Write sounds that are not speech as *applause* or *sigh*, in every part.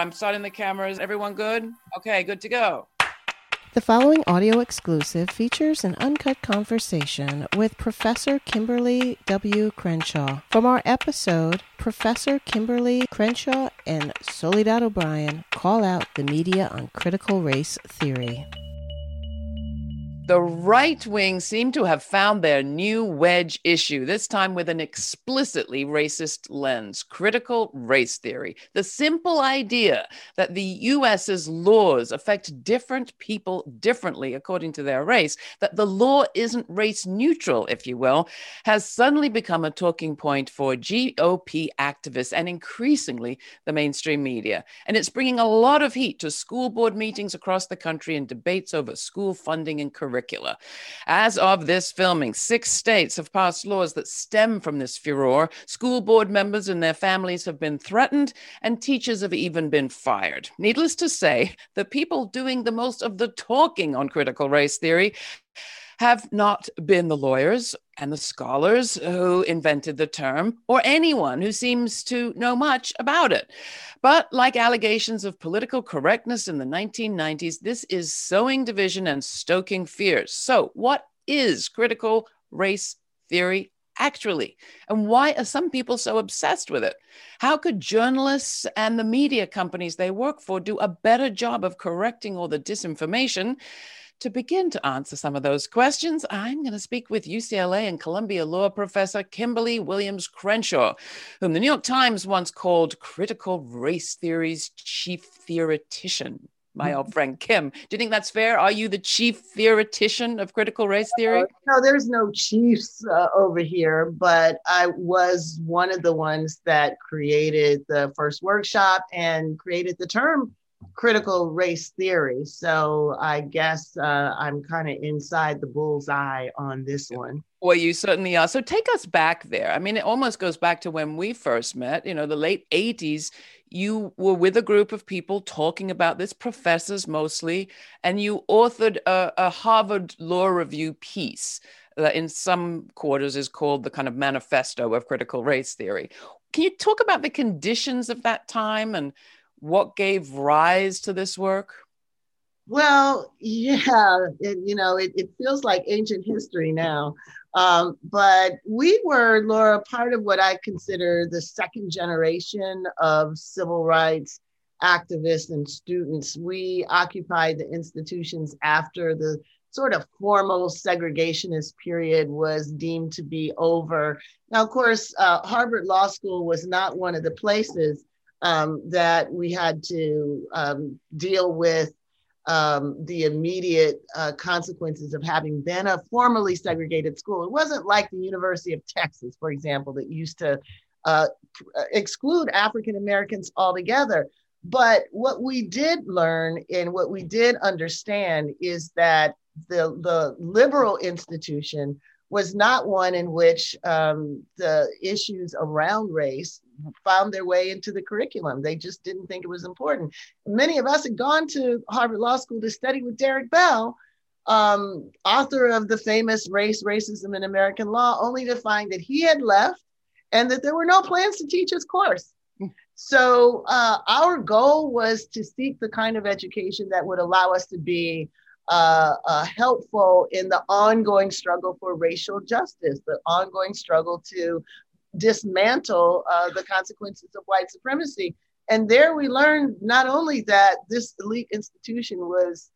I'm starting the cameras. Everyone good? Okay, good to go. The following audio exclusive features an uncut conversation with Professor Kimberlé W. Crenshaw. From our episode, Professor Kimberlé Crenshaw and Soledad O'Brien call out the media on critical race theory. The right wing seem to have found their new wedge issue, this time with an explicitly racist lens critical race theory. The simple idea that the US's laws affect different people differently according to their race, that the law isn't race neutral, if you will, has suddenly become a talking point for GOP activists and increasingly the mainstream media. And it's bringing a lot of heat to school board meetings across the country and debates over school funding and curriculum curricula. As of this filming, six states have passed laws that stem from this furor. School board members and their families have been threatened, and teachers have even been fired. Needless to say, the people doing the most of the talking on critical race theory have not been the lawyers and the scholars who invented the term, or anyone who seems to know much about it. But like allegations of political correctness in the 1990s, this is sowing division and stoking fears. So, what is critical race theory actually? And why are some people so obsessed with it? How could journalists and the media companies they work for do a better job of correcting all the disinformation? To begin to answer some of those questions, I'm going to speak with UCLA and Columbia law professor Kimberlé Williams Crenshaw, whom the New York Times once called critical race theory's chief theoretician. My old friend Kim. Do you think that's fair? Are you the chief theoretician of critical race theory? No, there's no chiefs uh, over here, but I was one of the ones that created the first workshop and created the term critical race theory. So I guess uh, I'm kind of inside the bullseye on this one. Well, you certainly are. So take us back there. I mean, it almost goes back to when we first met, you know, the late 80s. You were with a group of people talking about this, professors mostly, and you authored a, a Harvard Law Review piece that in some quarters is called the kind of manifesto of critical race theory. Can you talk about the conditions of that time and what gave rise to this work? Well, yeah, it, you know, it, it feels like ancient history now. Um, but we were, Laura, part of what I consider the second generation of civil rights activists and students. We occupied the institutions after the sort of formal segregationist period was deemed to be over. Now, of course, uh, Harvard Law School was not one of the places um, that we had to um, deal with um, the immediate uh, consequences of having been a formally segregated school. It wasn't like the University of Texas, for example, that used to uh, exclude African Americans altogether. But what we did learn and what we did understand is that the, the liberal institution was not one in which um, the issues around race found their way into the curriculum. They just didn't think it was important. Many of us had gone to Harvard Law School to study with Derek Bell, um, author of the famous Race, Racism, and American Law, only to find that he had left and that there were no plans to teach his course. So, uh, our goal was to seek the kind of education that would allow us to be uh, uh, helpful in the ongoing struggle for racial justice, the ongoing struggle to dismantle uh, the consequences of white supremacy. And there we learned not only that this elite institution was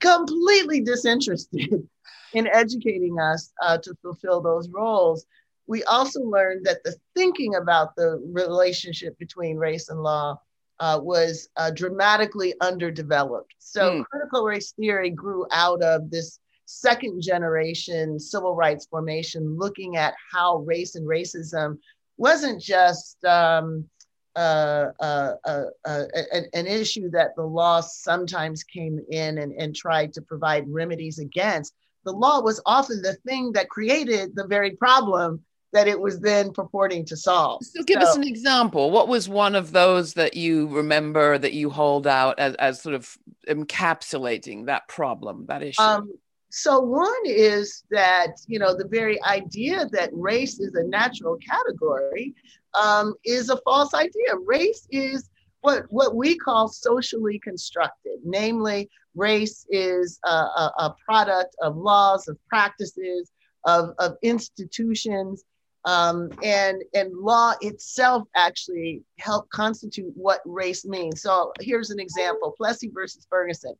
completely disinterested *laughs* in educating us uh, to fulfill those roles, we also learned that the thinking about the relationship between race and law uh, was uh, dramatically underdeveloped. So, mm. critical race theory grew out of this second generation civil rights formation, looking at how race and racism wasn't just um, uh, uh, uh, uh an, an, issue that the law sometimes came in and, and tried to provide remedies against. The law was often the thing that created the very problem that it was then purporting to solve. So give so, us an example. What was one of those that you remember that you hold out as, as sort of encapsulating that problem, that issue? Um, so one is that you know the very idea that race is a natural category um, is a false idea. Race is what, what we call socially constructed, namely, race is a, a, a product of laws, of practices, of, of institutions. Um, and and law itself actually help constitute what race means. So here's an example: Plessy versus Ferguson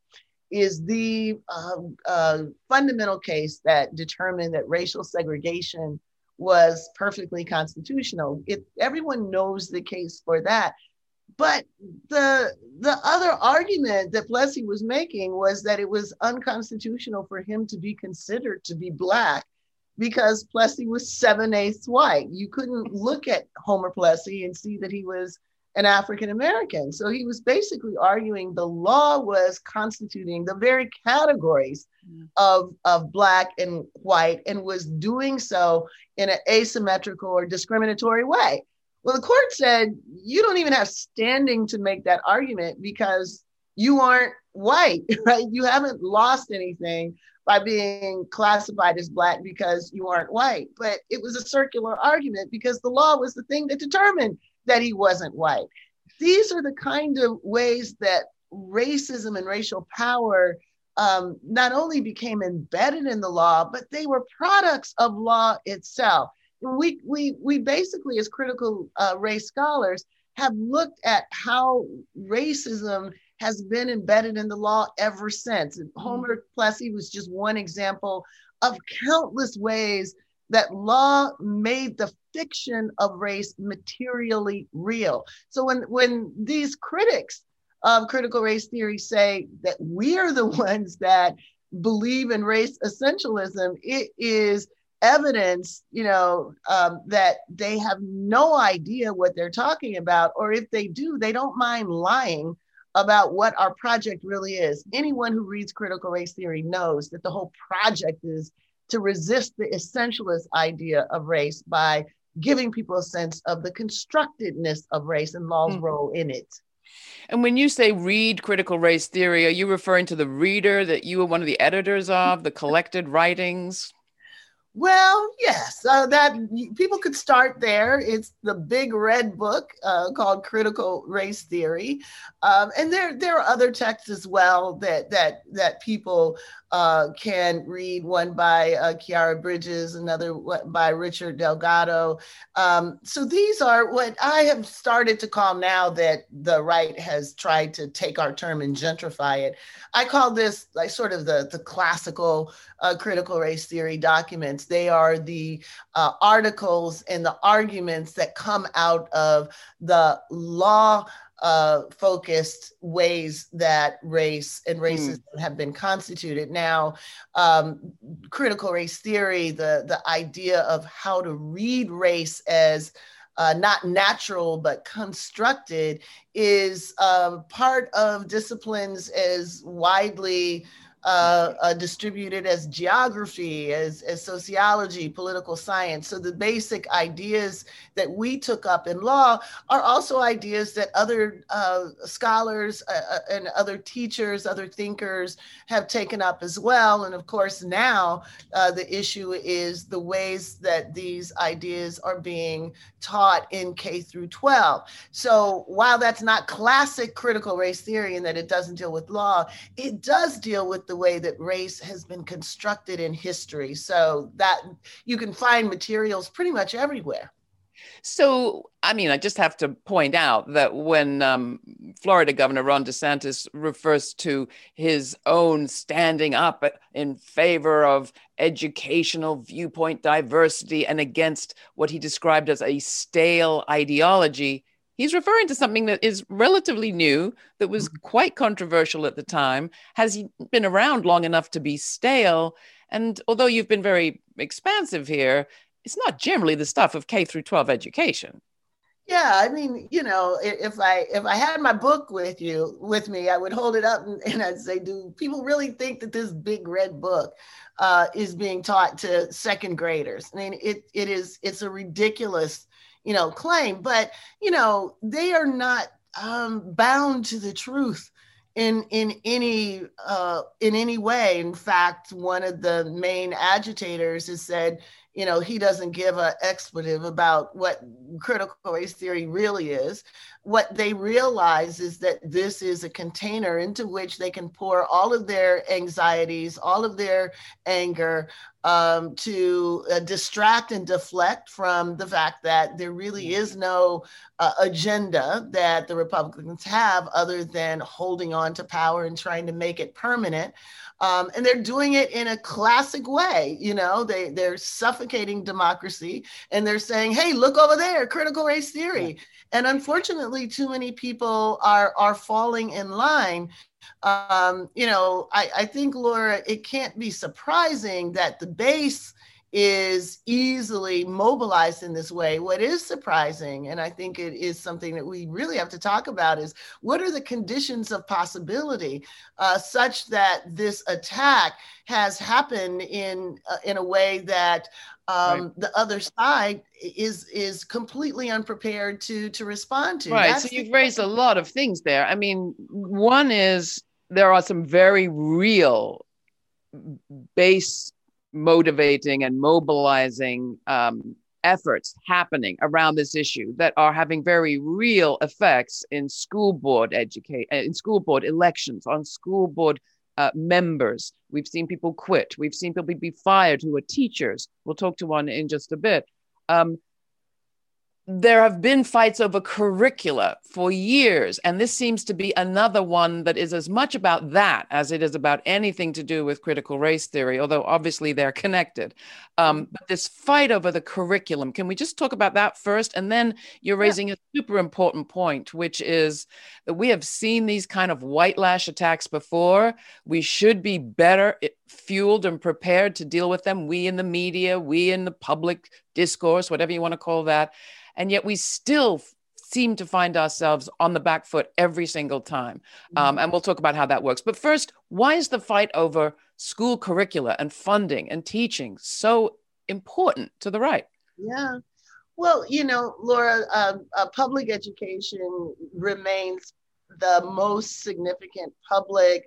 is the uh, uh, fundamental case that determined that racial segregation was perfectly constitutional. It, everyone knows the case for that. But the the other argument that Plessy was making was that it was unconstitutional for him to be considered to be black because Plessy was seven eighths white. You couldn't look at Homer Plessy and see that he was an African American. So he was basically arguing the law was constituting the very categories mm. of, of Black and white and was doing so in an asymmetrical or discriminatory way. Well, the court said you don't even have standing to make that argument because you aren't white, *laughs* right? You haven't lost anything by being classified as black because you aren't white. But it was a circular argument because the law was the thing that determined that he wasn't white. These are the kind of ways that racism and racial power um, not only became embedded in the law, but they were products of law itself. We, we, we basically, as critical uh, race scholars, have looked at how racism has been embedded in the law ever since. And Homer Plessy was just one example of countless ways that law made the fiction of race materially real. So when when these critics of critical race theory say that we are the *laughs* ones that believe in race essentialism, it is evidence, you know, um, that they have no idea what they're talking about, or if they do, they don't mind lying about what our project really is. Anyone who reads critical race theory knows that the whole project is to resist the essentialist idea of race by giving people a sense of the constructedness of race and law's mm. role in it. And when you say read critical race theory, are you referring to the reader that you were one of the editors of, the collected writings? Well, yes, uh, that people could start there. It's the big red book uh, called Critical Race Theory, um, and there there are other texts as well that that that people uh, can read. One by uh, Khiara Bridges, another by Richard Delgado. Um, so these are what I have started to call now that the right has tried to take our term and gentrify it. I call this like sort of the the classical uh, critical race theory documents. They are the uh, articles and the arguments that come out of the law uh, focused ways that race and hmm. racism mm. have been constituted. Now, um, critical race theory, the, the idea of how to read race as uh, not natural but constructed, is uh, part of disciplines as widely uh, uh, distributed as geography, as, as sociology, political science. So the basic ideas that we took up in law are also ideas that other uh, scholars uh, uh, and other teachers, other thinkers have taken up as well. And of course, now uh, the issue is the ways that these ideas are being taught in K through 12. So while that's not classic critical race theory and that it doesn't deal with law, it does deal with the way that race has been constructed in history. So that you can find materials pretty much everywhere. So, I mean, I just have to point out that when um, Florida Governor Ron DeSantis refers to his own standing up in favor of educational viewpoint diversity and against what he described as a stale ideology, He's referring to something that is relatively new, that was mm-hmm. quite controversial at the time, has been around long enough to be stale. And although you've been very expansive here, it's not generally the stuff of K through 12 education. Yeah, I mean, you know, if I if I had my book with you with me, I would hold it up and, and I'd say, do people really think that this big red book uh, is being taught to second graders? I mean, it it is it's a ridiculous you know, claim, but you know, they are not um, bound to the truth in in any uh, in any way. In fact, one of the main agitators has said, you know, he doesn't give an expletive about what critical race theory really is. What they realize is that this is a container into which they can pour all of their anxieties, all of their anger, um, to uh, distract and deflect from the fact that there really is no uh, agenda that the Republicans have other than holding on to power and trying to make it permanent. Um, and they're doing it in a classic way. You know, they, they're suffocating democracy and they're saying, hey, look over there, critical race theory. Yeah. And unfortunately, too many people are, are falling in line. Um, you know, I, I think, Laura, it can't be surprising that the base is easily mobilized in this way. What is surprising, and I think it is something that we really have to talk about, is what are the conditions of possibility uh, such that this attack has happened in uh, in a way that um, right. the other side is is completely unprepared to to respond to. Right. That's so you've raised a lot of things there. I mean, one is there are some very real base motivating and mobilizing um, efforts happening around this issue that are having very real effects in school board educate uh, in school board elections on school board uh, members. We've seen people quit. We've seen people be fired who are teachers. We'll talk to one in just a bit. Um, there have been fights over curricula for years. And this seems to be another one that is as much about that as it is about anything to do with critical race theory, although obviously they're connected. Um, but this fight over the curriculum, can we just talk about that first? And then you're raising yeah. a super important point, which is that we have seen these kind of white lash attacks before. We should be better fueled and prepared to deal with them. We in the media, we in the public discourse, whatever you want to call that and yet we still seem to find ourselves on the back foot every single time. Um, mm-hmm. and we'll talk about how that works. But first, why is the fight over school curricula and funding and teaching so important to the right? Yeah. Well, you know, Laura, uh, uh, public education remains the most significant public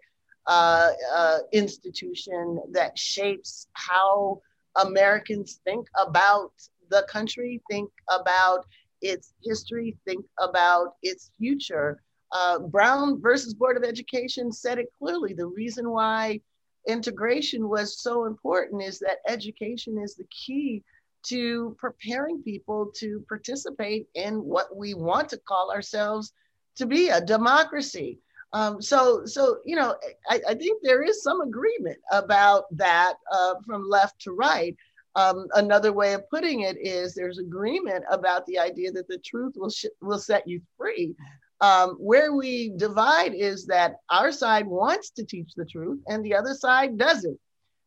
uh, uh institution that shapes how Americans think about the country, think about its history, think about its future. Uh, Brown versus Board of Education said it clearly. The reason why integration was so important is that education is the key to preparing people to participate in what we want to call ourselves to be a democracy. Um, so, so you know, I, I, think there is some agreement about that uh, from left to right. Um, another way of putting it is there's agreement about the idea that the truth will sh- will set you free. Um, where we divide is that our side wants to teach the truth and the other side doesn't.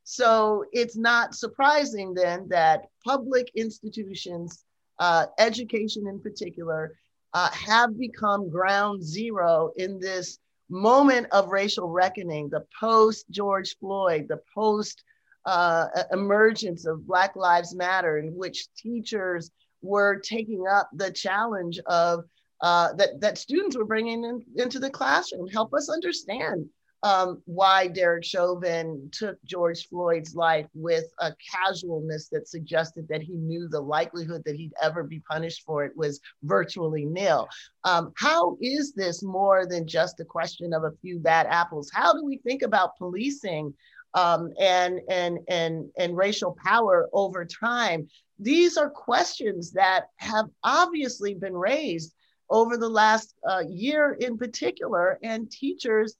So it's not surprising then that public institutions, uh, education in particular, uh, have become ground zero in this moment of racial reckoning, the post George Floyd, the post uh, emergence of Black Lives Matter, in which teachers were taking up the challenge of uh, that that students were bringing in, into the classroom. Help us understand um, why Derek Chauvin took George Floyd's life with a casualness that suggested that he knew the likelihood that he'd ever be punished for it was virtually nil. Um, how is this more than just a question of a few bad apples? How do we think about policing um, and and and and racial power over time. These are questions that have obviously been raised over the last uh, year in particular, and teachers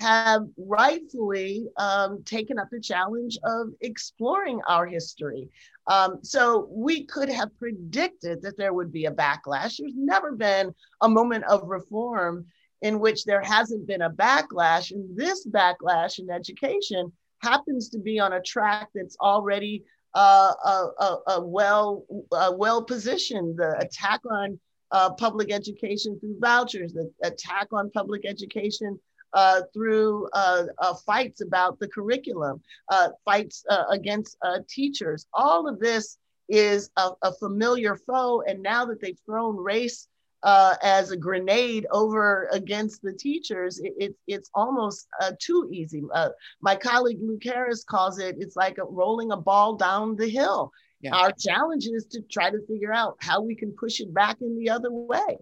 have rightfully um, taken up the challenge of exploring our history. Um, so we could have predicted that there would be a backlash. There's never been a moment of reform in which there hasn't been a backlash. And this backlash in education happens to be on a track that's already uh, well well positioned. The attack on uh, public education through vouchers, the attack on public education through uh fights about the curriculum, fights against teachers. All of this is a, a familiar foe, and now that they've thrown race uh, as a grenade over against the teachers, it, it it's almost uh, too easy. Uh, my colleague Luke Harris calls it, it's like a, rolling a ball down the hill. yeah. our challenge is to try to figure out how we can push it back in the other way.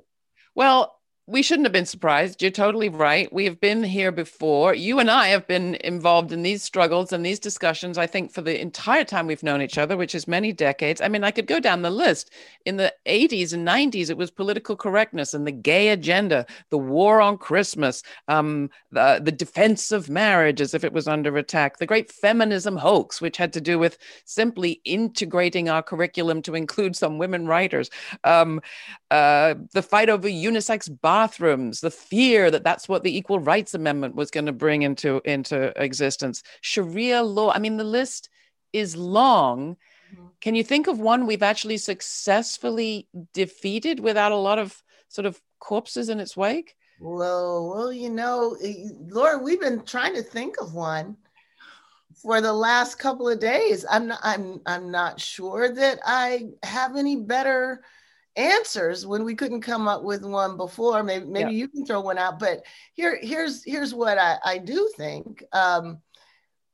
Well, we shouldn't have been surprised. You're totally right. We have been here before. You and I have been involved in these struggles and these discussions, I think, for the entire time we've known each other, which is many decades. I mean, I could go down the list. In the 80s and 90s, it was political correctness and the gay agenda, the war on Christmas, um, the, the defense of marriage as if it was under attack, the great feminism hoax, which had to do with simply integrating our curriculum to include some women writers, um, uh, the fight over unisex bathrooms, the fear that that's what the Equal Rights Amendment was going to bring into into existence, Sharia law. I mean, the list is long. Mm-hmm. Can you think of one we've actually successfully defeated without a lot of sort of corpses in its wake? Well, well, you know, Laura, we've been trying to think of one for the last couple of days. I'm not, I'm I'm not sure that I have any better answers when we couldn't come up with one before. Maybe maybe yeah. you can throw one out. But here here's here's what I, I do think. Um,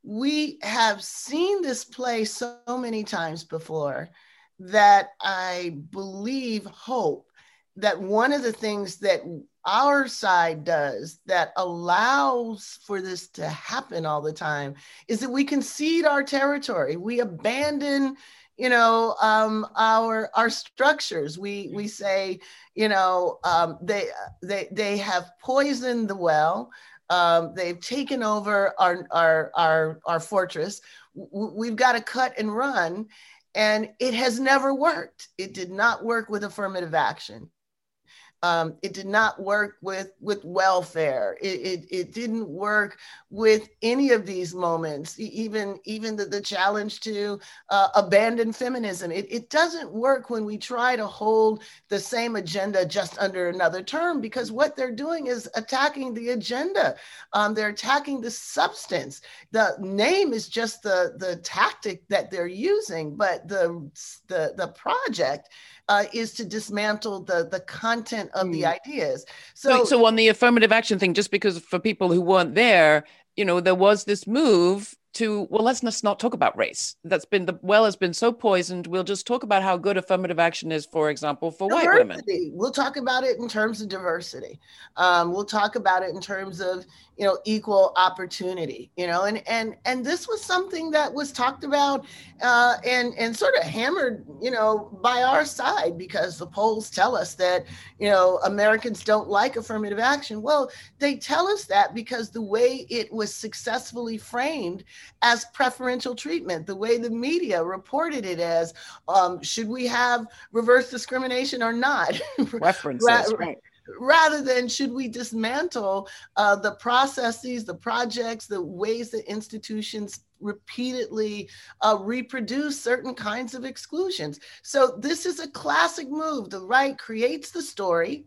we have seen this play so many times before that I believe hope that one of the things that our side does that allows for this to happen all the time is that we concede our territory. We abandon you know um, our our structures. We we say you know um, they they they have poisoned the well. Um, they've taken over our our our, our fortress. W- we've got to cut and run and it has never worked. It did not work with affirmative action um, it did not work with with welfare. It, it, it, didn't work with any of these moments, even even the, the challenge to uh, abandon feminism. It, it doesn't work when we try to hold the same agenda just under another term because what they're doing is attacking the agenda. Um, they're attacking the substance. The name is just the the tactic that they're using, but the the the project uh, is to dismantle the the content of mm. the ideas. So, so on the affirmative action thing, just because for people who weren't there, you know, there was this move to well let's just not talk about race. That's been the well has been so poisoned. We'll just talk about how good affirmative action is for example for diversity. white women. We'll talk about it in terms of diversity. Um, we'll talk about it in terms of you know equal opportunity you know and and and this was something that was talked about uh, and and sort of hammered you know by our side because the polls tell us that you know americans don't like affirmative action. Well they tell us that because the way it was successfully framed as preferential treatment, the way the media reported it as um, should we have reverse discrimination or not? *laughs* References, right rather than should we dismantle uh, the processes, the projects, the ways that institutions repeatedly uh, reproduce certain kinds of exclusions. So this is a classic move. The right creates the story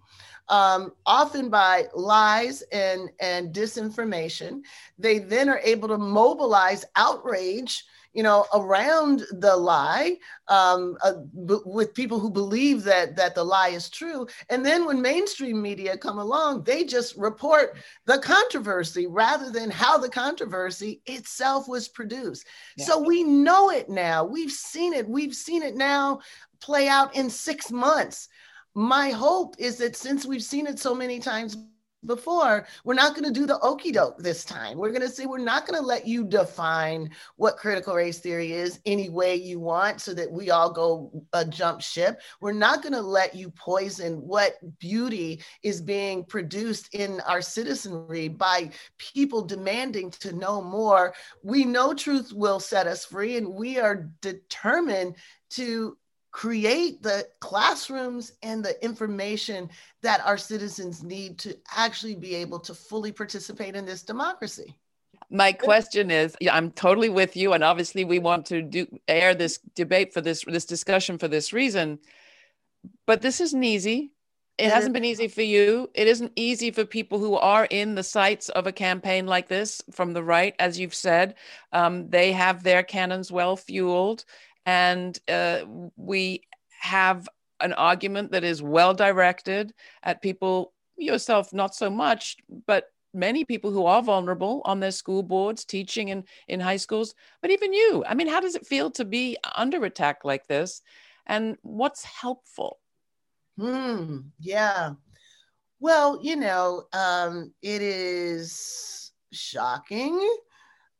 um, often by lies and, and disinformation. They then are able to mobilize outrage you know, around the lie um, uh, b- with people who believe that that the lie is true. And then when mainstream media come along, they just report the controversy rather than how the controversy itself was produced. Yeah. So we know it now. We've seen it. We've seen it now play out in six months my hope is that since we've seen it so many times before, we're not going to do the okey doke this time. We're going to say we're not going to let you define what critical race theory is any way you want so that we all go uh, jump ship. We're not going to let you poison what beauty is being produced in our citizenry by people demanding to know more. We know truth will set us free, and we are determined to create the classrooms and the information that our citizens need to actually be able to fully participate in this democracy. My question is yeah, i'm totally with you and obviously we want to do air this debate for this this discussion for this reason but this isn't easy. It hasn't been easy for you. It isn't easy for people who are in the sights of a campaign like this from the right as you've said. Um, they have their cannons well fueled and uh, we have an argument that is well directed at people yourself not so much but many people who are vulnerable on their school boards, teaching in, in high schools, but even you. I mean, how does it feel to be under attack like this? And what's helpful? Hmm. Yeah. Well, you know, um, it is shocking,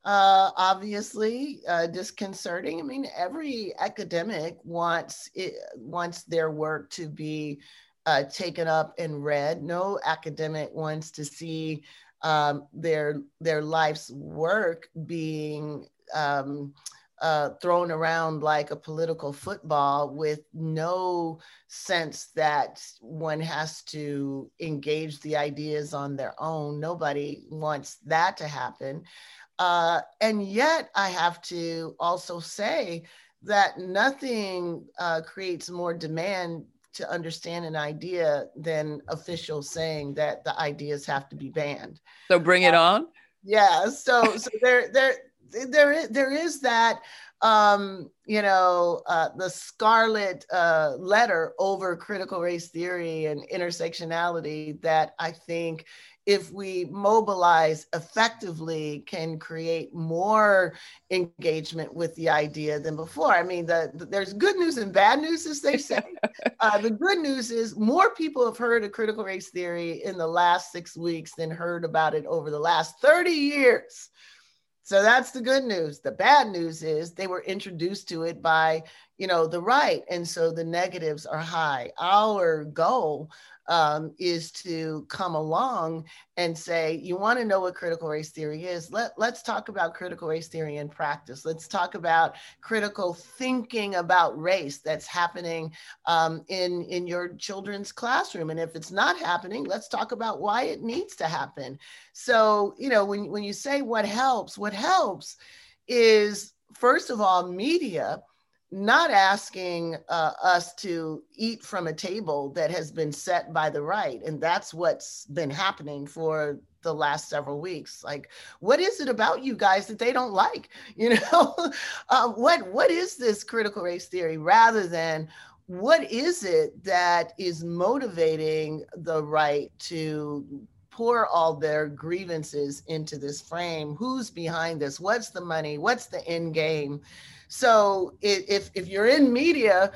uh, obviously uh, disconcerting. I mean, every academic wants it, wants their work to be uh, taken up and read. No academic wants to see um, their their life's work being um, uh, thrown around like a political football with no sense that one has to engage the ideas on their own. Nobody wants that to happen. Uh, and yet, I have to also say that nothing uh, creates more demand to understand an idea than officials saying that the ideas have to be banned. So bring it uh, on. Yeah. So so there there there is, there is that um, you know, uh, the scarlet uh, letter over critical race theory and intersectionality that I think if we mobilize effectively can create more engagement with the idea than before. I mean the, the there's good news and bad news as they say. *laughs* Uh, the good news is more people have heard of critical race theory in the last six weeks than heard about it over the last 30 years so that's the good news. The bad news is they were introduced to it by, you know, the right. And so the negatives are high. Our goal um, is to come along and say, you want to know what critical race theory is? Let, let's talk about critical race theory in practice. Let's talk about critical thinking about race that's happening um, in, in your children's classroom. And if it's not happening, let's talk about why it needs to happen. So, you know, when, when you say what helps, what helps is, first of all, media not asking uh, us to eat from a table that has been set by the right. And that's what's been happening for the last several weeks. Like, what is it about you guys that they don't like? *laughs* You know, uh, what what is this critical race theory rather than what is it that is motivating the right to pour all their grievances into this frame? Who's behind this? What's the money? What's the end game? So if if you're in media,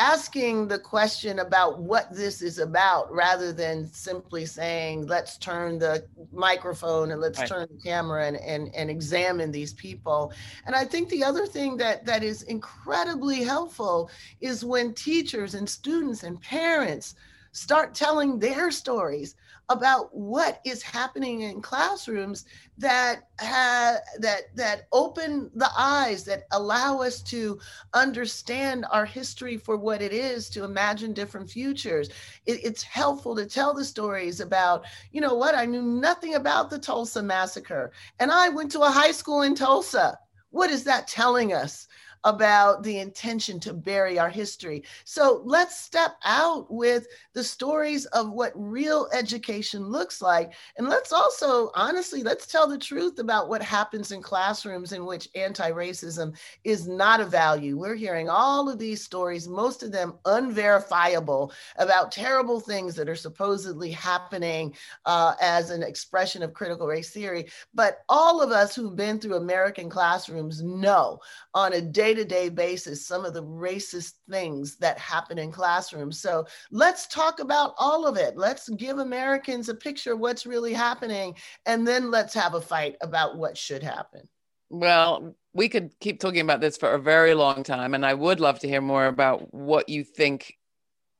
asking the question about what this is about rather than simply saying let's turn the microphone and let's right. turn the camera and, and and examine these people and i think the other thing that that is incredibly helpful is when teachers and students and parents start telling their stories about what is happening in classrooms that ha- that that open the eyes that allow us to understand our history for what it is to imagine different futures. It, it's helpful to tell the stories about you know what i knew nothing about the tulsa massacre and i went to a high school in tulsa. What is that telling us about the intention to bury our history. So let's step out with the stories of what real education looks like. And let's also, honestly, let's tell the truth about what happens in classrooms in which anti racism is not a value. We're hearing all of these stories, most of them unverifiable, about terrible things that are supposedly happening uh, as an expression of critical race theory. But all of us who've been through American classrooms know on a day to day basis some of the racist things that happen in classrooms. So let's talk about all of it. Let's give Americans a picture of what's really happening, and then let's have a fight about what should happen. Well, we could keep talking about this for a very long time, and I would love to hear more about what you think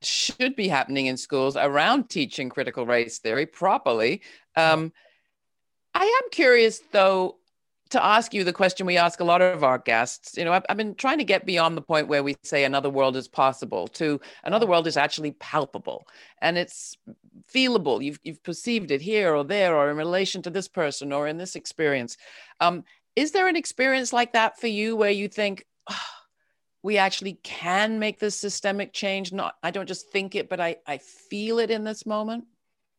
should be happening in schools around teaching critical race theory properly. Um, I am curious, though, to ask you the question we ask a lot of our guests. You know, I've, I've, been trying to get beyond the point where we say another world is possible to another world is actually palpable and it's feelable. You've, you've perceived it here or there or in relation to this person or in this experience. Um, is there an experience like that for you where you think, oh, we actually can make this systemic change? Not, I don't just think it, but I, I feel it in this moment.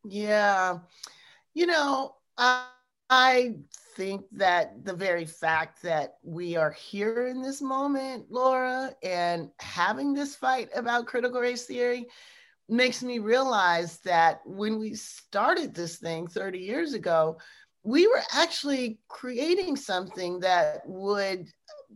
Yeah. You know, I think that the very fact that we are here in this moment, Laura, and having this fight about critical race theory, makes me realize that when we started this thing 30 years ago, we were actually creating something that would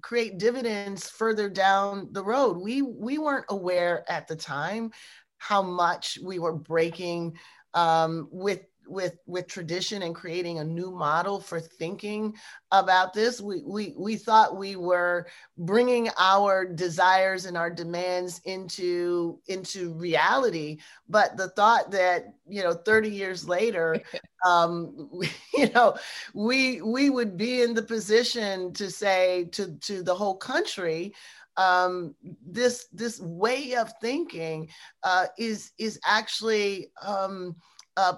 create dividends further down the road. We we weren't aware at the time how much we were breaking um, with with with tradition and creating a new model for thinking about this we we we thought we were bringing our desires and our demands into into reality. But the thought that you know 30 years later *laughs* um *laughs* you know we we would be in the position to say to to the whole country um, this this way of thinking uh, is is actually um, uh,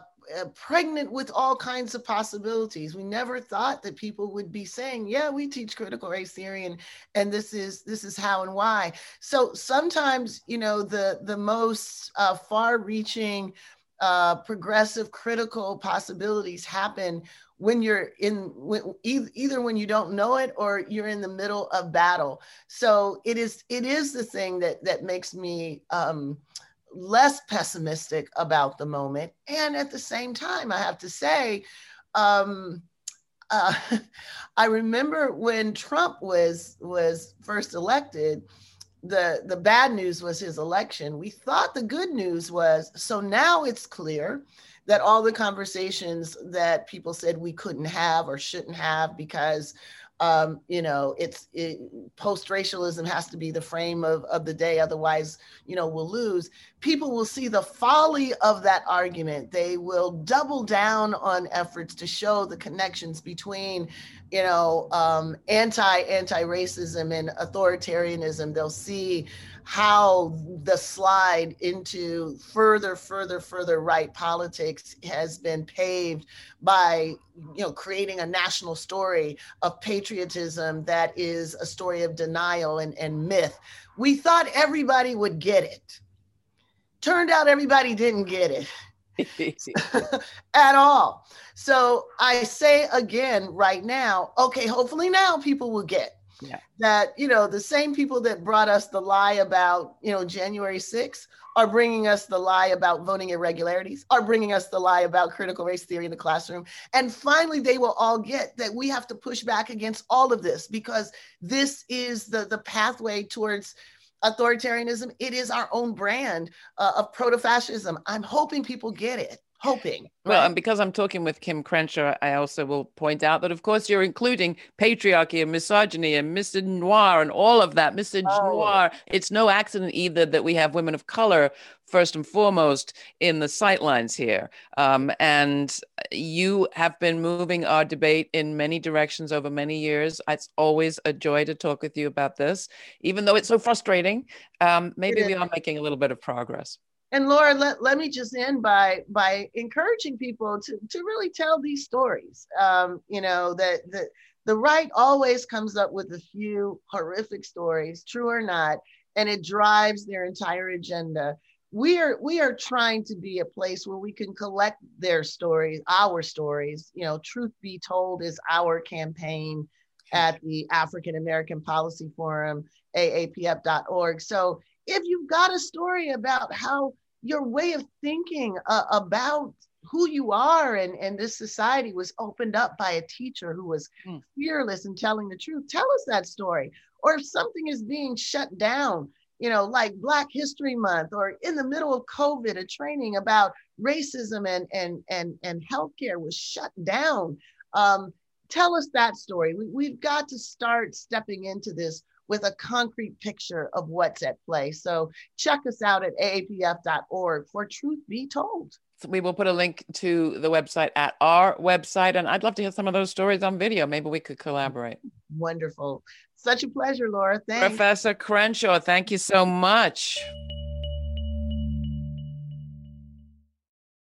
pregnant with all kinds of possibilities. We never thought that people would be saying, "Yeah, we teach critical race theory, and and this is this is how and why." So sometimes, you know, the the most uh, far-reaching, uh, progressive, critical possibilities happen when you're in when, either when you don't know it or you're in the middle of battle. So it is it is the thing that that makes me. Um, less pessimistic about the moment. And at the same time, I have to say, um, *laughs* uh, I remember when Trump was was first elected, the the bad news was his election. We thought the good news was so now it's clear that all the conversations that people said we couldn't have or shouldn't have because um, you know, it's it, post-racialism has to be the frame of, of the day. Otherwise, you know, we'll lose. People will see the folly of that argument. They will double down on efforts to show the connections between, you know, um, anti anti-racism and authoritarianism. They'll see how the slide into further, further, further right politics has been paved by you know creating a national story of patriotism that is a story of denial and, and myth. We thought everybody would get it. Turned out everybody didn't get it. *laughs* *laughs* at all. So I say again right now, okay, hopefully now people will get yeah. that you know the same people that brought us the lie about you know january 6th are bringing us the lie about voting irregularities are bringing us the lie about critical race theory in the classroom and finally they will all get that we have to push back against all of this because this is the the pathway towards authoritarianism it is our own brand uh, of proto-fascism. I'm hoping people get it hoping. Well, and because I'm talking with Kim Crenshaw, I also will point out that, of course, you're including patriarchy and misogyny and misogynoir and all of that. Mr. Oh. It's no accident either that we have women of color first and foremost in the sightlines here. Um, and you have been moving our debate in many directions over many years. It's always a joy to talk with you about this, even though it's so frustrating. Um, maybe we are making a little bit of progress and Laura, let, let me just end by by encouraging people to, to really tell these stories. Um, you know, that the, the right always comes up with a few horrific stories, true or not, and it drives their entire agenda. We are we are trying to be a place where we can collect their stories, our stories. You know, truth be told is our campaign at the African American Policy Forum, aapf.org. So if you've got a story about how your way of thinking uh, about who you are and, and this society was opened up by a teacher who was mm. fearless in telling the truth, tell us that story. Or if something is being shut down, you know, like Black History Month, or in the middle of COVID, a training about racism and and and and healthcare was shut down. Um, tell us that story. We, we've got to start stepping into this with a concrete picture of what's at play. So check us out at aapf.org for truth be told. So we will put a link to the website at our website. And I'd love to hear some of those stories on video. Maybe we could collaborate. Wonderful. Such a pleasure, Laura. Thanks. Professor Crenshaw, thank you so much.